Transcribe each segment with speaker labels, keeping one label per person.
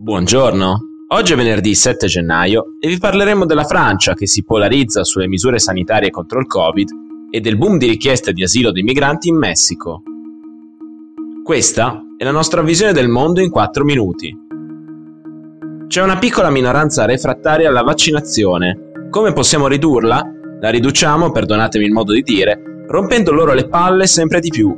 Speaker 1: Buongiorno, oggi è venerdì 7 gennaio e vi parleremo della Francia che si polarizza sulle misure sanitarie contro il Covid e del boom di richieste di asilo dei migranti in Messico. Questa è la nostra visione del mondo in 4 minuti. C'è una piccola minoranza refrattaria alla vaccinazione. Come possiamo ridurla? La riduciamo, perdonatemi il modo di dire, rompendo loro le palle sempre di più.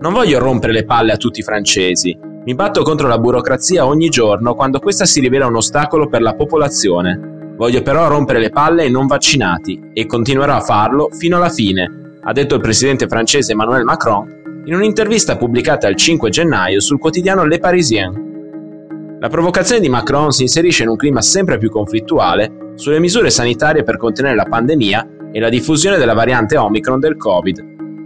Speaker 1: Non voglio rompere le palle a tutti i francesi, mi batto contro la burocrazia ogni giorno quando questa si rivela un ostacolo per la popolazione. Voglio però rompere le palle ai non vaccinati e continuerò a farlo fino alla fine, ha detto il presidente francese Emmanuel Macron in un'intervista pubblicata il 5 gennaio sul quotidiano Le Parisien. La provocazione di Macron si inserisce in un clima sempre più conflittuale sulle misure sanitarie per contenere la pandemia e la diffusione della variante Omicron del Covid.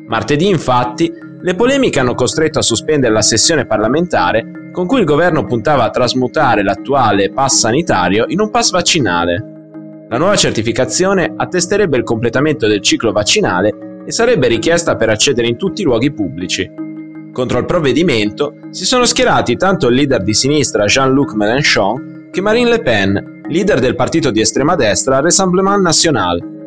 Speaker 1: Martedì, infatti, le polemiche hanno costretto a sospendere la sessione parlamentare con cui il governo puntava a trasmutare l'attuale pass sanitario in un pass vaccinale. La nuova certificazione attesterebbe il completamento del ciclo vaccinale e sarebbe richiesta per accedere in tutti i luoghi pubblici. Contro il provvedimento si sono schierati tanto il leader di sinistra Jean-Luc Mélenchon che Marine Le Pen, leader del partito di estrema destra Rassemblement National,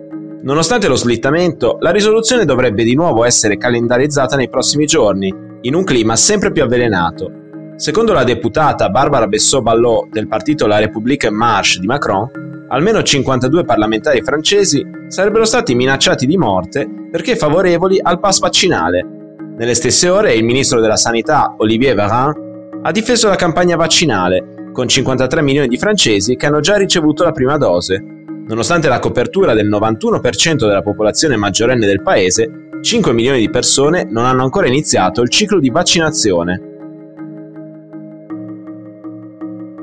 Speaker 1: Nonostante lo slittamento, la risoluzione dovrebbe di nuovo essere calendarizzata nei prossimi giorni, in un clima sempre più avvelenato. Secondo la deputata Barbara Bessot-Ballot del partito La République En Marche di Macron, almeno 52 parlamentari francesi sarebbero stati minacciati di morte perché favorevoli al pass vaccinale. Nelle stesse ore il ministro della Sanità, Olivier Véran, ha difeso la campagna vaccinale, con 53 milioni di francesi che hanno già ricevuto la prima dose, Nonostante la copertura del 91% della popolazione maggiorenne del paese, 5 milioni di persone non hanno ancora iniziato il ciclo di vaccinazione.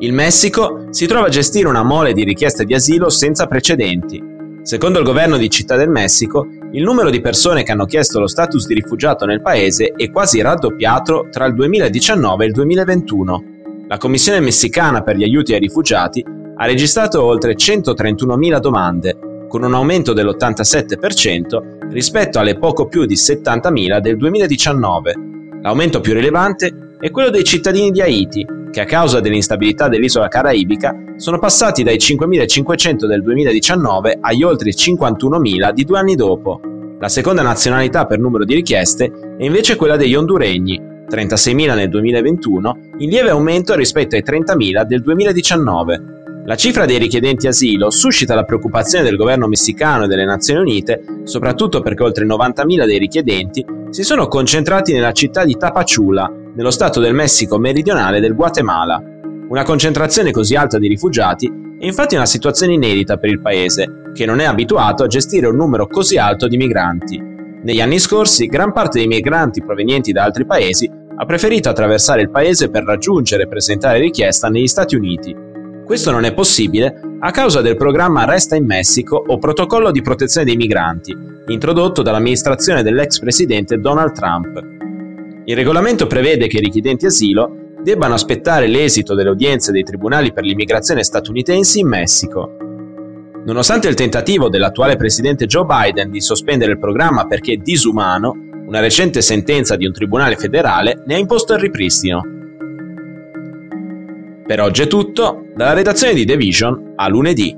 Speaker 1: Il Messico si trova a gestire una mole di richieste di asilo senza precedenti. Secondo il governo di Città del Messico, il numero di persone che hanno chiesto lo status di rifugiato nel paese è quasi raddoppiato tra il 2019 e il 2021. La Commissione messicana per gli aiuti ai rifugiati ha registrato oltre 131.000 domande, con un aumento dell'87% rispetto alle poco più di 70.000 del 2019. L'aumento più rilevante è quello dei cittadini di Haiti, che a causa dell'instabilità dell'isola caraibica sono passati dai 5.500 del 2019 agli oltre 51.000 di due anni dopo. La seconda nazionalità per numero di richieste è invece quella degli honduregni, 36.000 nel 2021, in lieve aumento rispetto ai 30.000 del 2019. La cifra dei richiedenti asilo suscita la preoccupazione del governo messicano e delle Nazioni Unite, soprattutto perché oltre 90.000 dei richiedenti si sono concentrati nella città di Tapachula, nello stato del Messico meridionale del Guatemala. Una concentrazione così alta di rifugiati è infatti una situazione inedita per il paese, che non è abituato a gestire un numero così alto di migranti. Negli anni scorsi, gran parte dei migranti provenienti da altri paesi ha preferito attraversare il paese per raggiungere e presentare richiesta negli Stati Uniti, questo non è possibile a causa del programma Resta in Messico o Protocollo di protezione dei migranti, introdotto dall'amministrazione dell'ex presidente Donald Trump. Il regolamento prevede che i richiedenti asilo debbano aspettare l'esito delle udienze dei tribunali per l'immigrazione statunitensi in Messico. Nonostante il tentativo dell'attuale presidente Joe Biden di sospendere il programma perché disumano, una recente sentenza di un tribunale federale ne ha imposto il ripristino. Per oggi è tutto, dalla redazione di The Vision a lunedì.